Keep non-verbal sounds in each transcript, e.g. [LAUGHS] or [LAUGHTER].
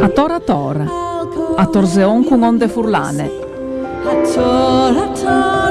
A tora tora, a torzeon con onde furlane. A tora tora,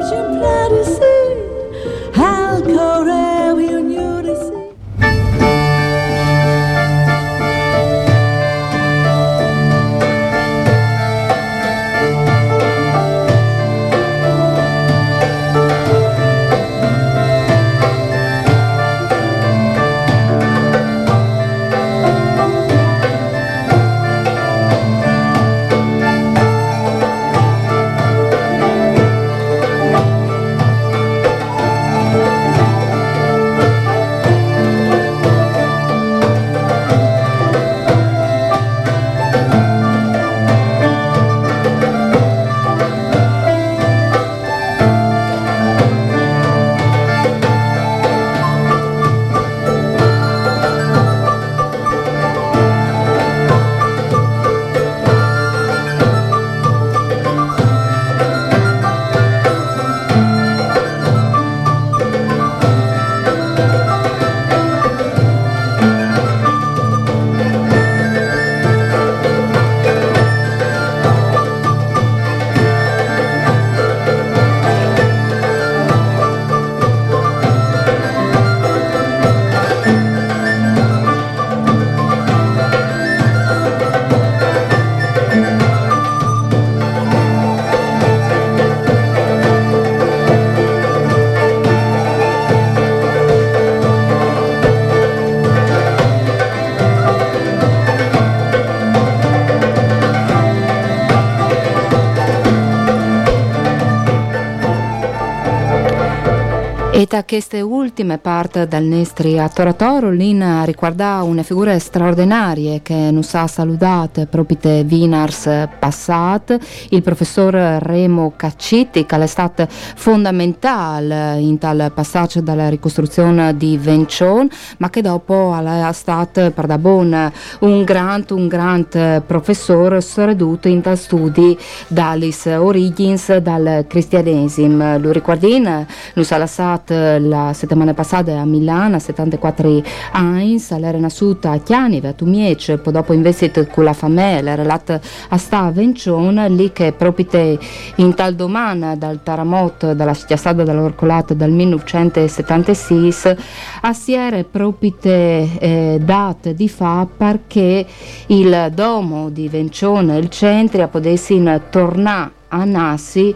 Et a queste ultime parti del nostro attoratoro, Lina riguarda una figura straordinaria che nos ha salutato proprio Vinars passat, il professor Remo Caccitti, che è stato fondamentale in tal passaggio dalla ricostruzione di Vencion, ma che dopo è stato per da buon un grande, un grande professore sorreduto in tal studi dalle origins dal cristianesimo. Lo ricordin, nos ha lasciato la settimana passata a Milano, a 74 anni, era nascuta a Chianive, a Tumiec, poi dopo investito con la famiglia, era relata a sta a Vencione, lì che proprio in tal domani dal Taramot, dalla schiassata dell'Orcolato del 1976, a si era proprio eh, date di fa perché il domo di Vencione, il centro, potesse tornare a Nassi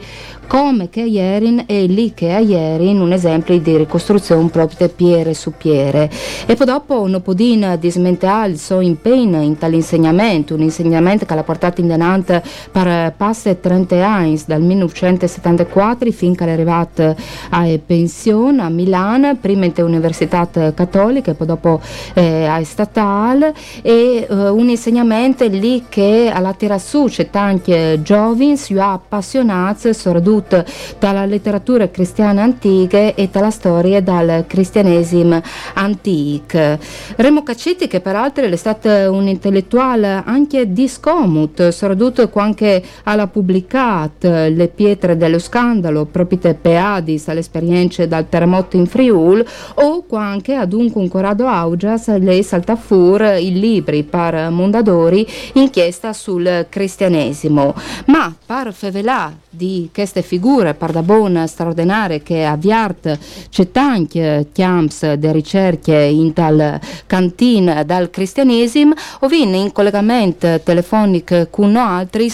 come che ieri e lì che a ieri un esempio di ricostruzione proprio piere su piere. E poi dopo non podin dismentare il suo impegno in tale insegnamento un insegnamento che l'ha portato in denante per passe 30 anni dal 1974 finché è arrivato a pensione a Milano prima in università cattolica e poi dopo eh, a statale e eh, un insegnamento lì che alla tira su c'è tanti giovani si appassionati soprattutto dalla letteratura cristiana antica e dalla storia dal cristianesimo antico. Remo Caccetti, che peraltro è stato un intellettuale anche di scomut, soprattutto quando ha pubblicato Le pietre dello scandalo, proprio Peadis, all'esperienza dal terremoto in Friul, o quando ad un concorado augias le salta fuori i libri per Mondadori inchiesta sul cristianesimo. Ma per fevelà di queste figure pardabon straordinarie che avviart c'è tanti chiams de ricerche in tal cantin dal cristianesimo ovin in collegamento telefonico con altri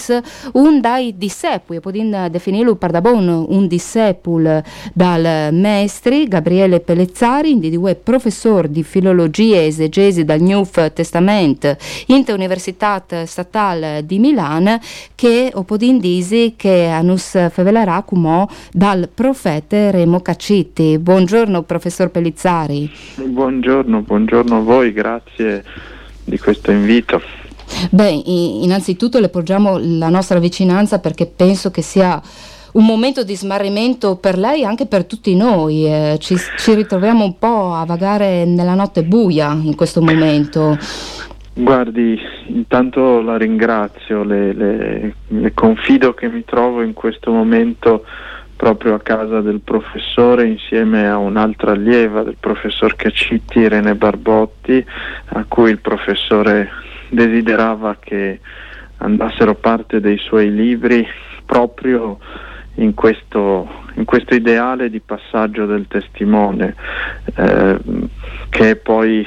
un dai dissepui podin definirlo pardabon un dissepul dal maestri Gabriele Pellezzari di due professor di filologia e esegesi dal New Testament in Università Statale di Milano che o podin disi Pellizzari che anus fevelerà cumò dal profeta Remo Cacitti. Buongiorno professor Pellizzari. Buongiorno, buongiorno a voi, grazie di questo invito. Beh, innanzitutto le porgiamo la nostra vicinanza perché penso che sia un momento di smarrimento per lei e anche per tutti noi. Eh, ci, ci, ritroviamo un po' a vagare nella notte buia in questo momento. Guardi, intanto la ringrazio, le, le, le confido che mi trovo in questo momento proprio a casa del professore insieme a un'altra allieva del professor Cacitti, Irene Barbotti, a cui il professore desiderava che andassero parte dei suoi libri proprio in questo, in questo ideale di passaggio del testimone, eh, che, è poi,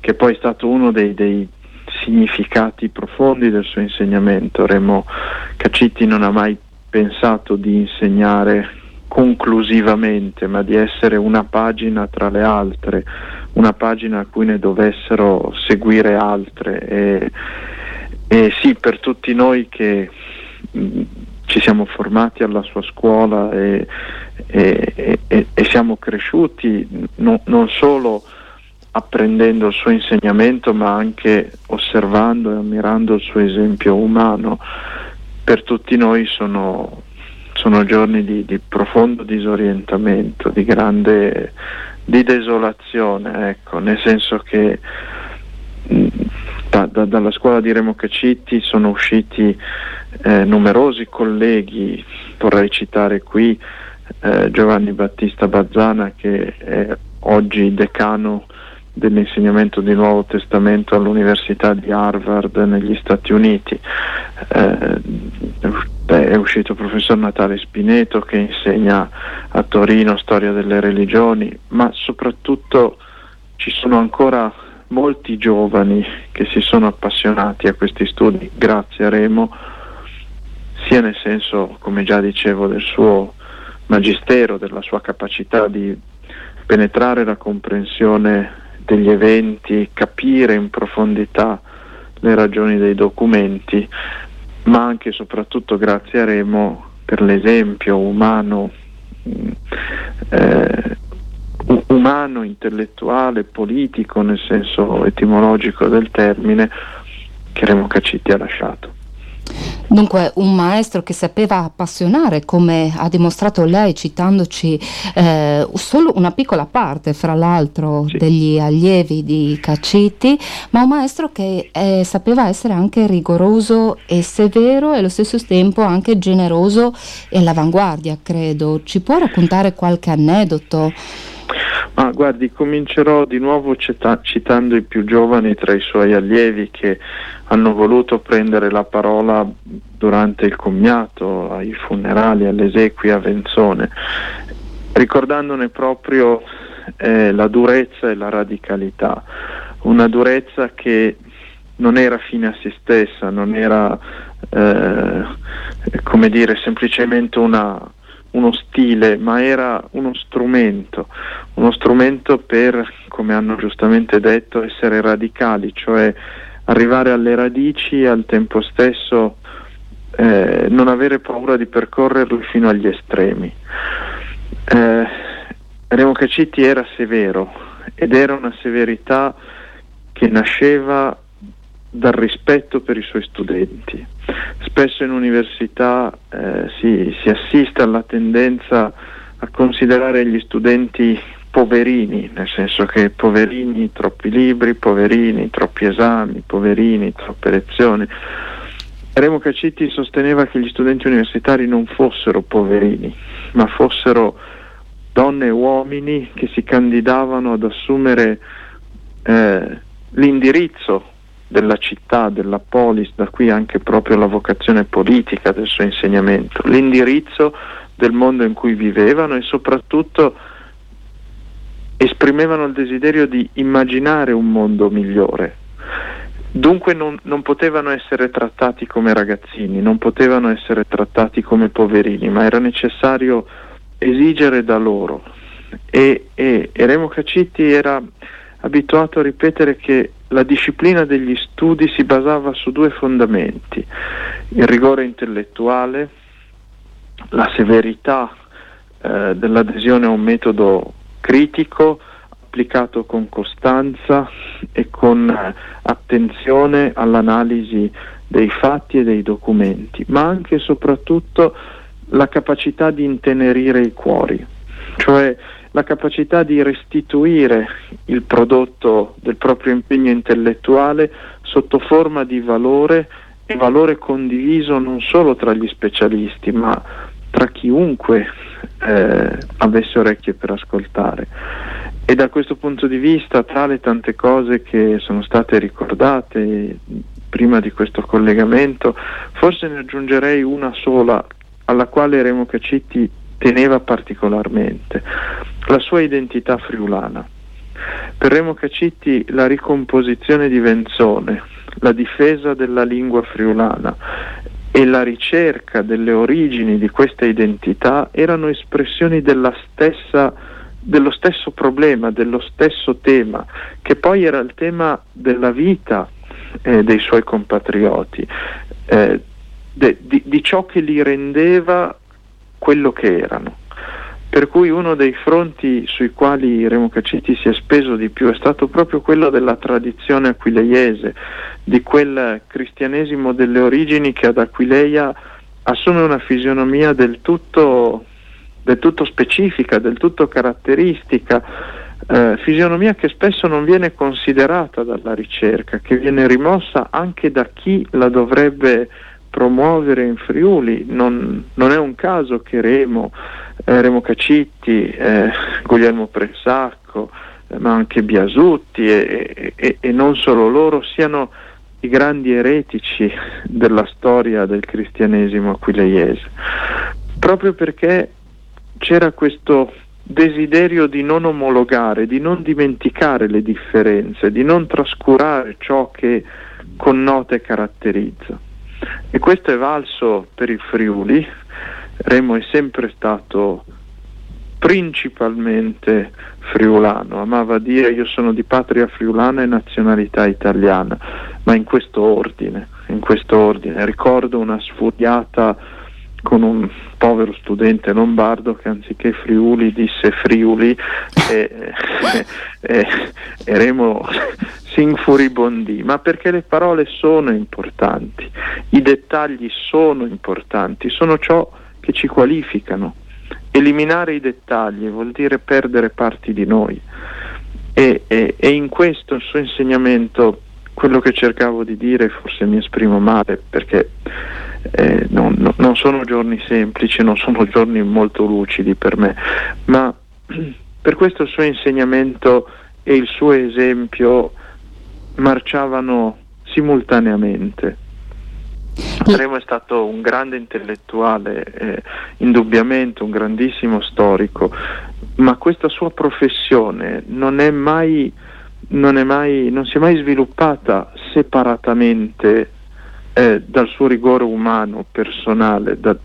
che, è poi, stato uno dei, dei significati profondi del suo insegnamento. Remo Cacitti non ha mai pensato di insegnare conclusivamente, ma di essere una pagina tra le altre, una pagina a cui ne dovessero seguire altre. E, e sì, per tutti noi che ci siamo formati alla sua scuola e, e, e, e siamo cresciuti no, non solo apprendendo il suo insegnamento ma anche osservando e ammirando il suo esempio umano. Per tutti noi sono, sono giorni di, di, profondo disorientamento, di grande di desolazione, ecco, nel senso che da, da, dalla scuola di Remo Cacitti sono usciti eh, numerosi colleghi, vorrei citare qui eh, Giovanni Battista Bazzana che è oggi decano dell'insegnamento di Nuovo Testamento all'Università di Harvard negli Stati Uniti. Eh, è uscito il professor Natale Spineto che insegna a Torino storia delle religioni, ma soprattutto ci sono ancora molti giovani che si sono appassionati a questi studi grazie a Remo sia nel senso, come già dicevo, del suo magistero, della sua capacità di penetrare la comprensione degli eventi, capire in profondità le ragioni dei documenti, ma anche e soprattutto grazie a Remo per l'esempio umano, mm, eh, umano, intellettuale, politico nel senso etimologico del termine che Remo Cacitti ha lasciato. Dunque un maestro che sapeva appassionare, come ha dimostrato lei citandoci eh, solo una piccola parte, fra l'altro, sì. degli allievi di Caciti, ma un maestro che eh, sapeva essere anche rigoroso e severo e allo stesso tempo anche generoso e all'avanguardia, credo. Ci può raccontare qualche aneddoto? Ma guardi, comincerò di nuovo cita- citando i più giovani tra i suoi allievi che hanno voluto prendere la parola durante il commiato, ai funerali, alle esequie a Venzone, ricordandone proprio eh, la durezza e la radicalità, una durezza che non era fine a se stessa, non era eh, come dire semplicemente una, uno stile, ma era uno strumento, uno strumento per, come hanno giustamente detto, essere radicali, cioè arrivare alle radici e al tempo stesso eh, non avere paura di percorrerli fino agli estremi. Eh, Remo Cacitti era severo ed era una severità che nasceva dal rispetto per i suoi studenti. Spesso in università eh, si, si assiste alla tendenza a considerare gli studenti poverini, nel senso che poverini troppi libri, poverini troppi esami, poverini troppe lezioni. Remo Cacitti sosteneva che gli studenti universitari non fossero poverini, ma fossero donne e uomini che si candidavano ad assumere eh, l'indirizzo della città, della polis, da qui anche proprio la vocazione politica del suo insegnamento, l'indirizzo del mondo in cui vivevano e soprattutto esprimevano il desiderio di immaginare un mondo migliore. Dunque non, non, potevano essere trattati come ragazzini, non potevano essere trattati come poverini, ma era necessario esigere da loro. E, e, e Remo Cacitti era abituato a ripetere che la disciplina degli studi si basava su due fondamenti, il rigore intellettuale la severità eh, dell'adesione a un metodo critico applicato con costanza e con eh, attenzione all'analisi dei fatti e dei documenti, ma anche e soprattutto la capacità di intenerire i cuori, cioè la capacità di restituire il prodotto del proprio impegno intellettuale sotto forma di valore e valore condiviso non solo tra gli specialisti, ma tra chiunque eh, avesse orecchie per ascoltare. E da questo punto di vista, tra le tante cose che sono state ricordate prima di questo collegamento, forse ne aggiungerei una sola alla quale Remo Cacitti teneva particolarmente, la sua identità friulana. Per Remo Cacitti la ricomposizione di Venzone, la difesa della lingua friulana e la ricerca delle origini di questa identità erano espressioni stessa, dello stesso problema, dello stesso tema, che poi era il tema della vita eh, dei suoi compatrioti, eh, de, di, di ciò che li rendeva quello che erano. Per cui uno dei fronti sui quali Remo Cacitti si è speso di più è stato proprio quello della tradizione aquileiese, di quel cristianesimo delle origini che ad Aquileia assume una fisionomia del tutto, del tutto specifica, del tutto caratteristica, eh, fisionomia che spesso non viene considerata dalla ricerca, che viene rimossa anche da chi la dovrebbe promuovere in Friuli. Non, non è un caso che Remo, eh, Remo Cacitti, eh, Guglielmo Prensacco, eh, ma anche Biasutti e, e, e non solo loro siano i grandi eretici della storia del cristianesimo aquileiese, proprio perché c'era questo desiderio di non omologare, di non dimenticare le differenze, di non trascurare ciò che connota e caratterizza. E questo è valso per il Friuli. Remo è sempre stato principalmente friulano, amava dire io sono di patria friulana e nazionalità italiana, ma in questo ordine, in questo ordine. Ricordo una sfuriata con un povero studente lombardo che anziché Friuli disse Friuli e, [LAUGHS] e, e, Remo si infuribondì, ma perché le parole sono importanti, i dettagli sono importanti, sono ciò che ci qualificano. Eliminare i dettagli vuol dire perdere parti di noi e, e, e in questo il suo insegnamento, quello che cercavo di dire, forse mi esprimo male perché eh, non, non sono giorni semplici, non sono [LAUGHS] giorni molto lucidi per me, ma [CLEARS THROAT] per questo il suo insegnamento e il suo esempio marciavano simultaneamente. Remo è stato un grande intellettuale, eh, indubbiamente un grandissimo storico, ma questa sua professione non, è mai, non, è mai, non si è mai sviluppata separatamente eh, dal suo rigore umano, personale, da,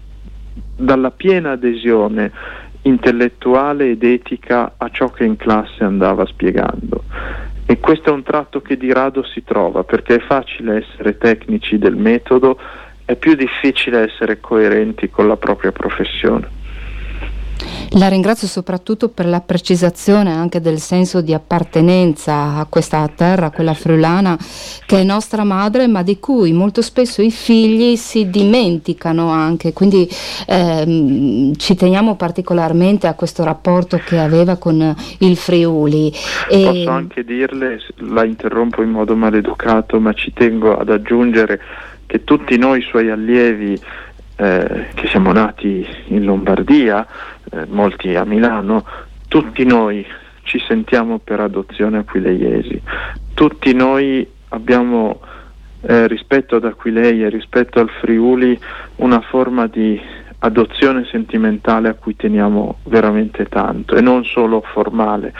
dalla piena adesione intellettuale ed etica a ciò che in classe andava spiegando. E questo è un tratto che di rado si trova, perché è facile essere tecnici del metodo, è più difficile essere coerenti con la propria professione. La ringrazio soprattutto per la precisazione anche del senso di appartenenza a questa terra, quella friulana, che è nostra madre, ma di cui molto spesso i figli si dimenticano anche. Quindi ehm, ci teniamo particolarmente a questo rapporto che aveva con il Friuli. E... Posso anche dirle, la interrompo in modo maleducato, ma ci tengo ad aggiungere che tutti noi suoi allievi eh, che siamo nati in Lombardia, eh, molti a Milano, tutti noi ci sentiamo per adozione aquileiesi, tutti noi abbiamo eh, rispetto ad Aquileia, rispetto al Friuli, una forma di adozione sentimentale a cui teniamo veramente tanto e non solo formale.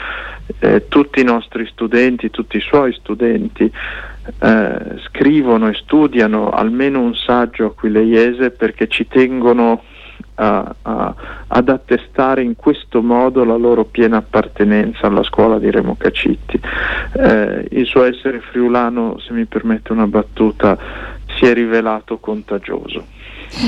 Eh, tutti i nostri studenti, tutti i suoi studenti eh, scrivono e studiano almeno un saggio aquileiese perché ci tengono a, a, ad attestare in questo modo la loro piena appartenenza alla scuola di Remo Cacitti. Eh, il suo essere friulano, se mi permette una battuta, si è rivelato contagioso.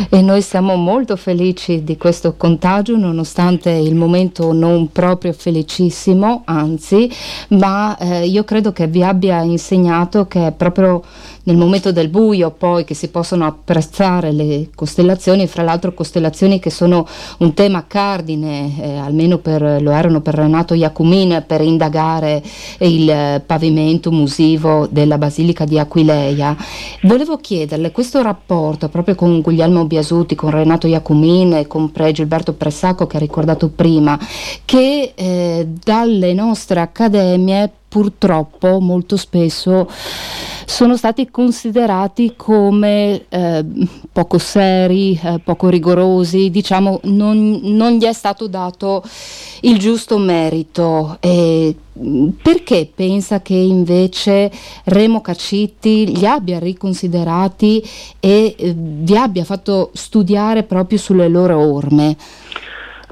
E noi siamo molto felici di questo contagio, nonostante il momento non proprio felicissimo, anzi, ma eh, io credo che vi abbia insegnato che proprio nel momento del buio poi che si possono apprezzare le costellazioni, fra l'altro costellazioni che sono un tema cardine, eh, almeno per, lo erano per Renato Iacumin, per indagare il pavimento musivo della Basilica di Aquileia. Volevo chiederle questo rapporto proprio con Guglielmo Biasuti, con Renato Iacumin e con Pre Gilberto Pressacco che ha ricordato prima, che eh, dalle nostre accademie purtroppo molto spesso sono stati considerati come eh, poco seri, eh, poco rigorosi, diciamo non, non, gli è stato dato il giusto merito. E perché pensa che invece Remo Cacitti li abbia riconsiderati e eh, vi abbia fatto studiare proprio sulle loro orme?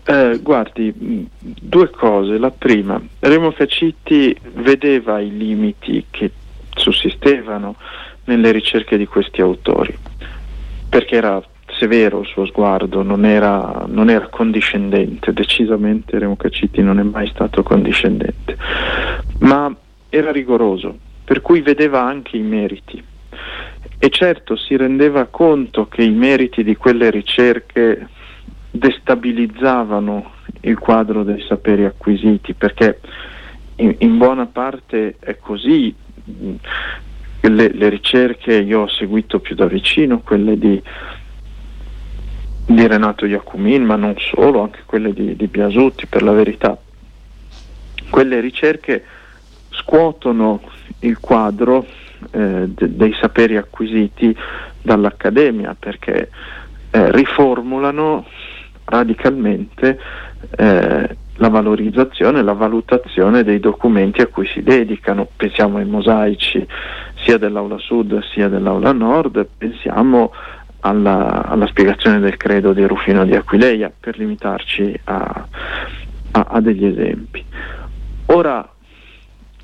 Eh, guardi, due cose. La prima, Remo Cacitti vedeva i limiti che sussistevano nelle ricerche di questi autori, perché era severo il suo sguardo, non era, non era condiscendente, decisamente Remo Cacitti non è mai stato condiscendente, ma era rigoroso, per cui vedeva anche i meriti. E certo si rendeva conto che i meriti di quelle ricerche destabilizzavano il quadro dei saperi acquisiti perché in, in buona parte è così. Le, le, ricerche io ho seguito più da vicino, quelle di, di Renato Iacumin, ma non solo, anche quelle di, di Biasutti per la verità. Quelle ricerche scuotono il quadro eh, de, dei saperi acquisiti dall'Accademia perché eh, riformulano radicalmente eh, la valorizzazione la valutazione dei documenti a cui si dedicano. Pensiamo ai mosaici sia dell'Aula Sud sia dell'Aula Nord, pensiamo alla, alla spiegazione del credo di Rufino di Aquileia, per limitarci a, a, a degli esempi. Ora,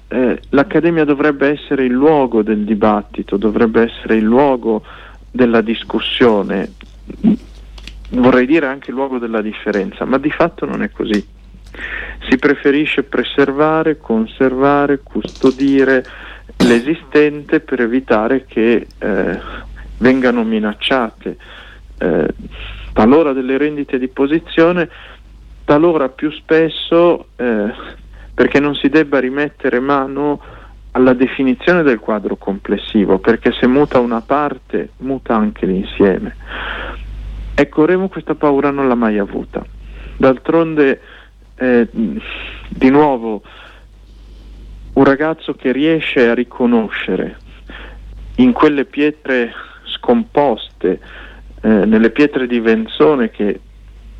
eh, l'Accademia dovrebbe essere il luogo del dibattito, dovrebbe essere il luogo della discussione vorrei dire anche il luogo della differenza, ma di fatto non è così. Si preferisce preservare, conservare, custodire l'esistente per evitare che eh, vengano minacciate eh, talora delle rendite di posizione, talora più spesso eh, perché non si debba rimettere mano alla definizione del quadro complessivo, perché se muta una parte, muta anche l'insieme. Ecco, Remo questa paura non l'ha mai avuta. D'altronde, eh, di nuovo, un ragazzo che riesce a riconoscere in quelle pietre scomposte, eh, nelle pietre di Venzone che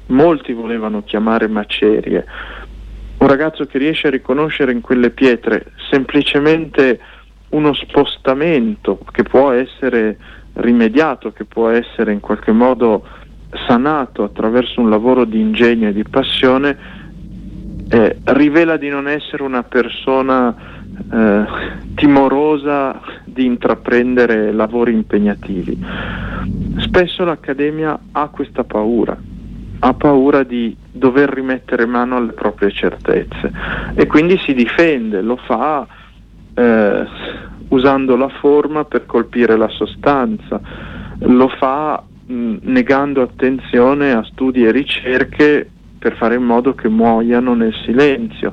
molti volevano chiamare macerie, un ragazzo che riesce a riconoscere in quelle pietre semplicemente uno spostamento che può essere rimediato, che può essere in qualche modo sanato attraverso un lavoro di ingegno e di passione, eh, rivela di non essere una persona eh, timorosa di intraprendere lavori impegnativi. Spesso l'Accademia ha questa paura, ha paura di dover rimettere mano alle proprie certezze e quindi si difende, lo fa eh, usando la forma per colpire la sostanza, lo fa negando attenzione a studi e ricerche per fare in modo che muoiano nel silenzio.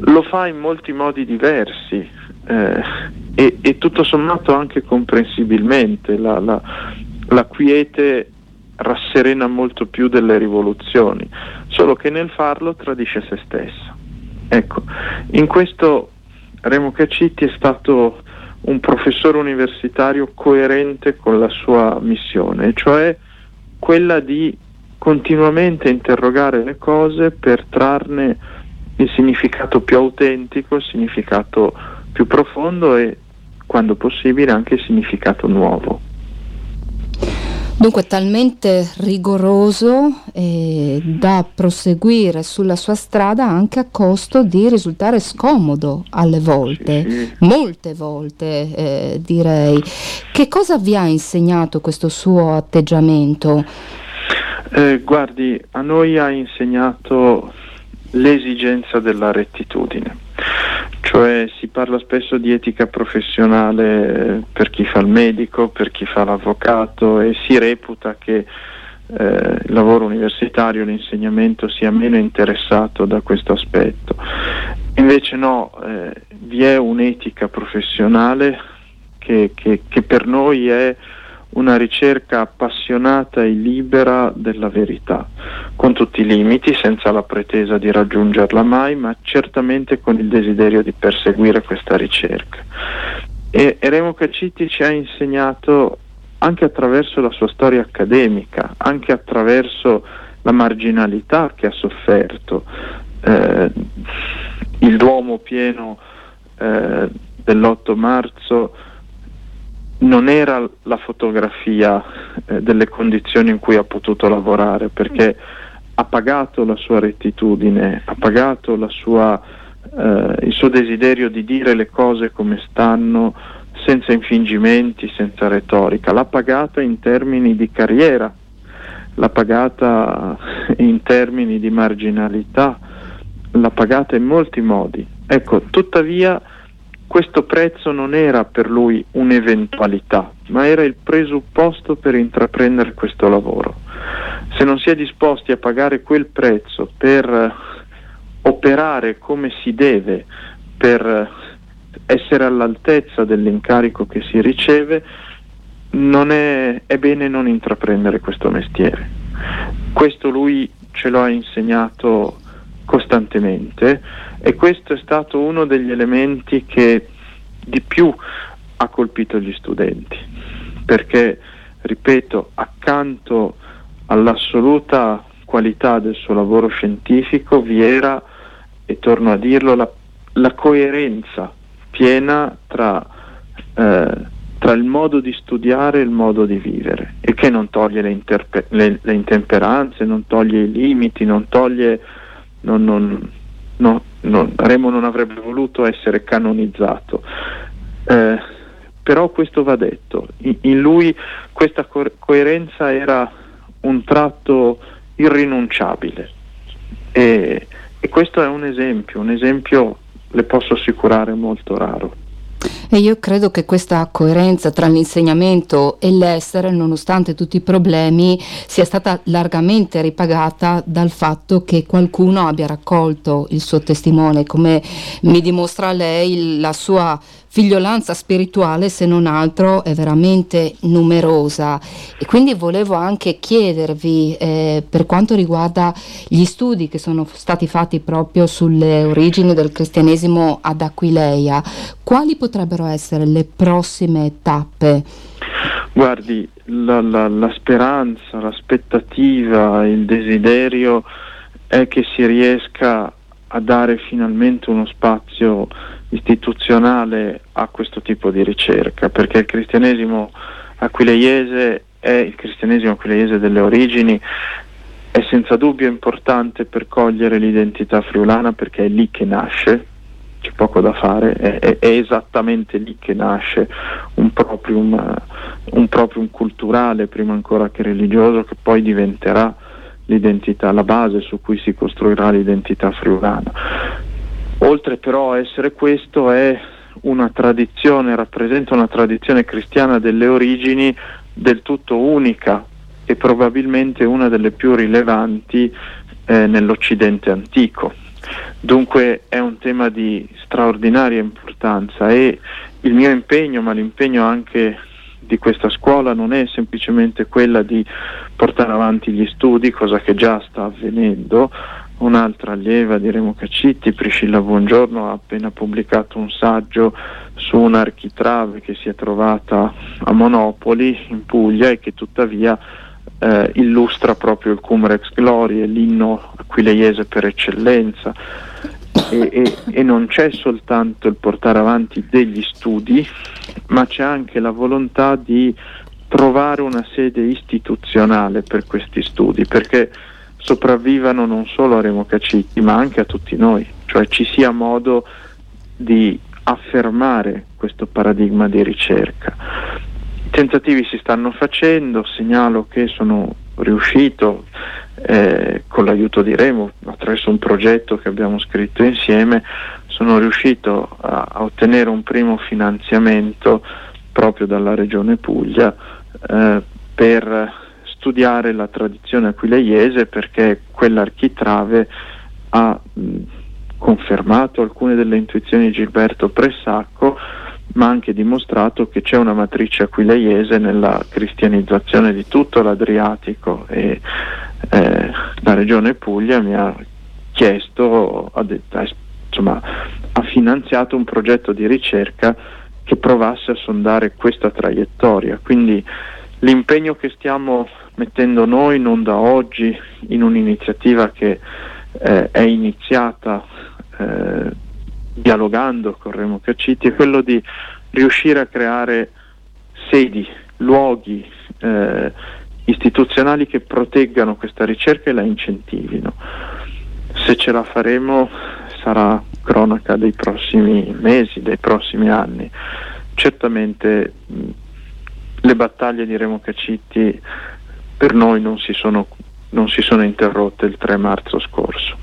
Lo fa in molti modi diversi eh, e, e, tutto sommato anche comprensibilmente. La, la, la quiete rasserena molto più delle rivoluzioni, solo che nel farlo tradisce se stesso. Ecco, in questo Remo Cacitti è stato un professore universitario coerente con la sua missione, cioè quella di continuamente interrogare le cose per trarne il significato più autentico, il significato più profondo e, quando possibile, anche il significato nuovo. Dunque talmente rigoroso eh, da proseguire sulla sua strada anche a costo di risultare scomodo alle volte, Sì, sì. molte volte eh, direi. Che cosa vi ha insegnato questo suo atteggiamento? Eh, guardi, a noi ha insegnato l'esigenza della rettitudine, cioè si parla spesso di etica professionale per chi fa il medico, per chi fa l'avvocato e si reputa che eh, il lavoro universitario, l'insegnamento sia meno interessato da questo aspetto. Invece no, eh, vi è un'etica professionale che, che- che per noi è una ricerca appassionata e libera della verità, con tutti i limiti, senza la pretesa di raggiungerla mai, ma certamente con il desiderio di perseguire questa ricerca. E, e Remo Caccitti ci ha insegnato anche attraverso la sua storia accademica, anche attraverso la marginalità che ha sofferto, eh, il Duomo pieno eh, dell'8 marzo non era la fotografia eh, delle condizioni in cui ha potuto lavorare perché ha pagato la sua rettitudine, ha pagato sua, eh, il suo desiderio di dire le cose come stanno senza infingimenti, senza retorica, l'ha pagata in termini di carriera, l'ha pagata in termini di marginalità, l'ha pagata in molti modi. Ecco, tuttavia questo prezzo non era per lui un'eventualità, ma era il presupposto per intraprendere questo lavoro. Se non si è disposti a pagare quel prezzo per eh, operare come si deve, per eh, essere all'altezza dell'incarico che si riceve, non è, è bene non intraprendere questo mestiere. Questo lui ce lo ha insegnato costantemente e questo è stato uno degli elementi che di più ha colpito gli studenti, perché, ripeto, accanto all'assoluta qualità del suo lavoro scientifico vi era, e torno a dirlo, la, la coerenza piena tra, eh, tra il modo di studiare e il modo di vivere, e che non toglie le, interpe- le- le intemperanze, non toglie i limiti, non toglie... non- non- no, no, Remo non avrebbe voluto essere canonizzato. Eh, però questo va detto, in, in lui questa co- coerenza era un tratto irrinunciabile e, e questo è un esempio, un esempio le posso assicurare molto raro. E io credo che questa coerenza tra l'insegnamento e l'essere, nonostante tutti i problemi, sia stata largamente ripagata dal fatto che qualcuno abbia raccolto il suo testimone, come mi dimostra lei la sua figliolanza spirituale, se non altro, è veramente numerosa. E quindi volevo anche chiedervi, eh, per quanto riguarda gli studi che sono stati fatti proprio sulle origini del cristianesimo ad Aquileia, quali potrebbero essere le prossime tappe? Guardi, la, la- la speranza, l'aspettativa, il desiderio è che si riesca a dare finalmente uno spazio istituzionale a questo tipo di ricerca, perché il cristianesimo aquileiese è il cristianesimo aquileiese delle origini, è senza dubbio importante per cogliere l'identità friulana perché è lì che nasce, c'è poco da fare, è, è- è esattamente lì che nasce un proprium, un proprium culturale prima ancora che religioso che poi diventerà l'identità, la base su cui si costruirà l'identità friulana. Oltre però a essere questo è una tradizione, rappresenta una tradizione cristiana delle origini del tutto unica e probabilmente una delle più rilevanti eh, nell'Occidente antico. Dunque è un tema di straordinaria importanza e il mio impegno, ma l'impegno anche di questa scuola non è semplicemente quella di portare avanti gli studi, cosa che già sta avvenendo. Un'altra allieva di Remo Caccitti, Priscilla Buongiorno, ha appena pubblicato un saggio su un'architrave che si è trovata a Monopoli, in Puglia, e che tuttavia eh, illustra proprio il Cum Rex Glorie, l'inno aquileiese per eccellenza. E, e- e non c'è soltanto il portare avanti degli studi, ma c'è anche la volontà di trovare una sede istituzionale per questi studi, perché sopravvivano non solo a Remo Caciti, ma anche a tutti noi, cioè ci sia modo di affermare questo paradigma di ricerca. I tentativi si stanno facendo, segnalo che sono riuscito eh, con l'aiuto di Remo, attraverso un progetto che abbiamo scritto insieme, sono riuscito a, a ottenere un primo finanziamento proprio dalla Regione Puglia eh, per studiare la tradizione aquileiese perché quell'architrave ha confermato alcune delle intuizioni di Gilberto Pressacco ma anche dimostrato che c'è una matrice aquileiese nella cristianizzazione di tutto l'Adriatico e eh, la regione Puglia mi ha chiesto, ha, detto, insomma, ha finanziato un progetto di ricerca che provasse a sondare questa traiettoria. Quindi l'impegno che stiamo mettendo noi non da oggi in un'iniziativa che eh, è iniziata eh, dialogando con Remo Cacciti è quello di riuscire a creare sedi, luoghi eh, istituzionali che proteggano questa ricerca e la incentivino. Se ce la faremo sarà cronaca dei prossimi mesi, dei prossimi anni. Certamente mh, le battaglie di Remo Cacitti per noi non si sono, non si sono interrotte il 3 marzo scorso.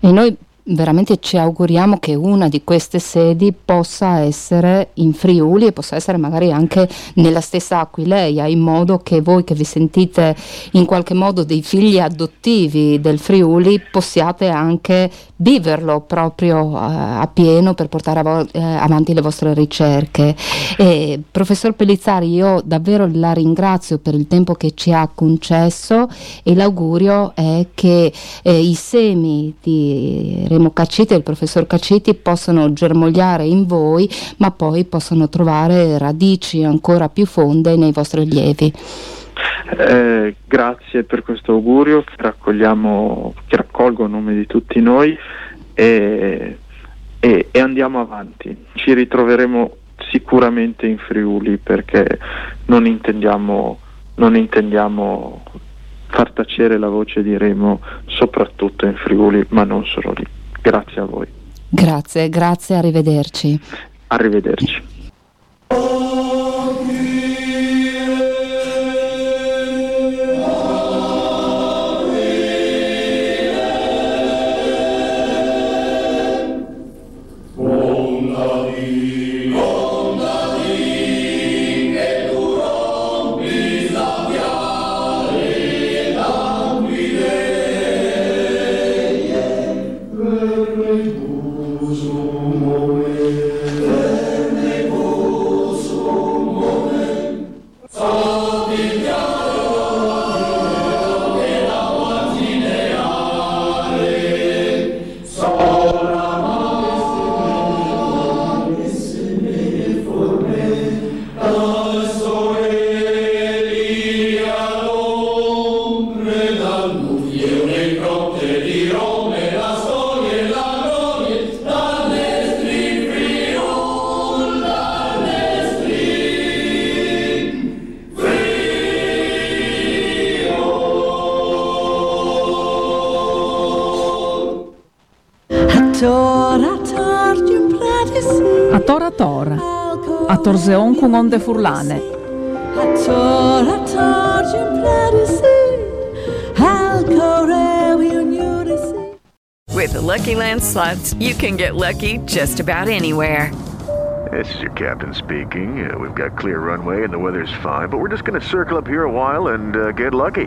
E noi veramente ci auguriamo che una di queste sedi possa essere in Friuli e possa essere magari anche nella stessa Aquileia, in modo che voi che vi sentite in qualche modo dei figli adottivi del Friuli possiate anche viverlo proprio uh, a pieno per portare vo- eh, avanti le vostre ricerche. E, professor Pellizzari, io davvero la ringrazio per il tempo che ci ha concesso e l'augurio è che eh, i semi di Remo Caciti e il professor Caciti possano germogliare in voi, ma poi possano trovare radici ancora più fonde nei vostri allievi. Eh, grazie per questo augurio che, che raccolgo a nome di tutti noi e, e, e andiamo avanti. Ci ritroveremo sicuramente in Friuli perché non intendiamo, non intendiamo far tacere la voce di Remo soprattutto in Friuli, ma non solo lì. Grazie a voi. Grazie, grazie, arrivederci. Arrivederci. A tor a tor, a torzeon con onde furlane. With the Lucky Land slots, you can get lucky just about anywhere. This is your captain speaking. Uh, we've got clear runway and the weather's fine, but we're just going to circle up here a while and uh, get lucky.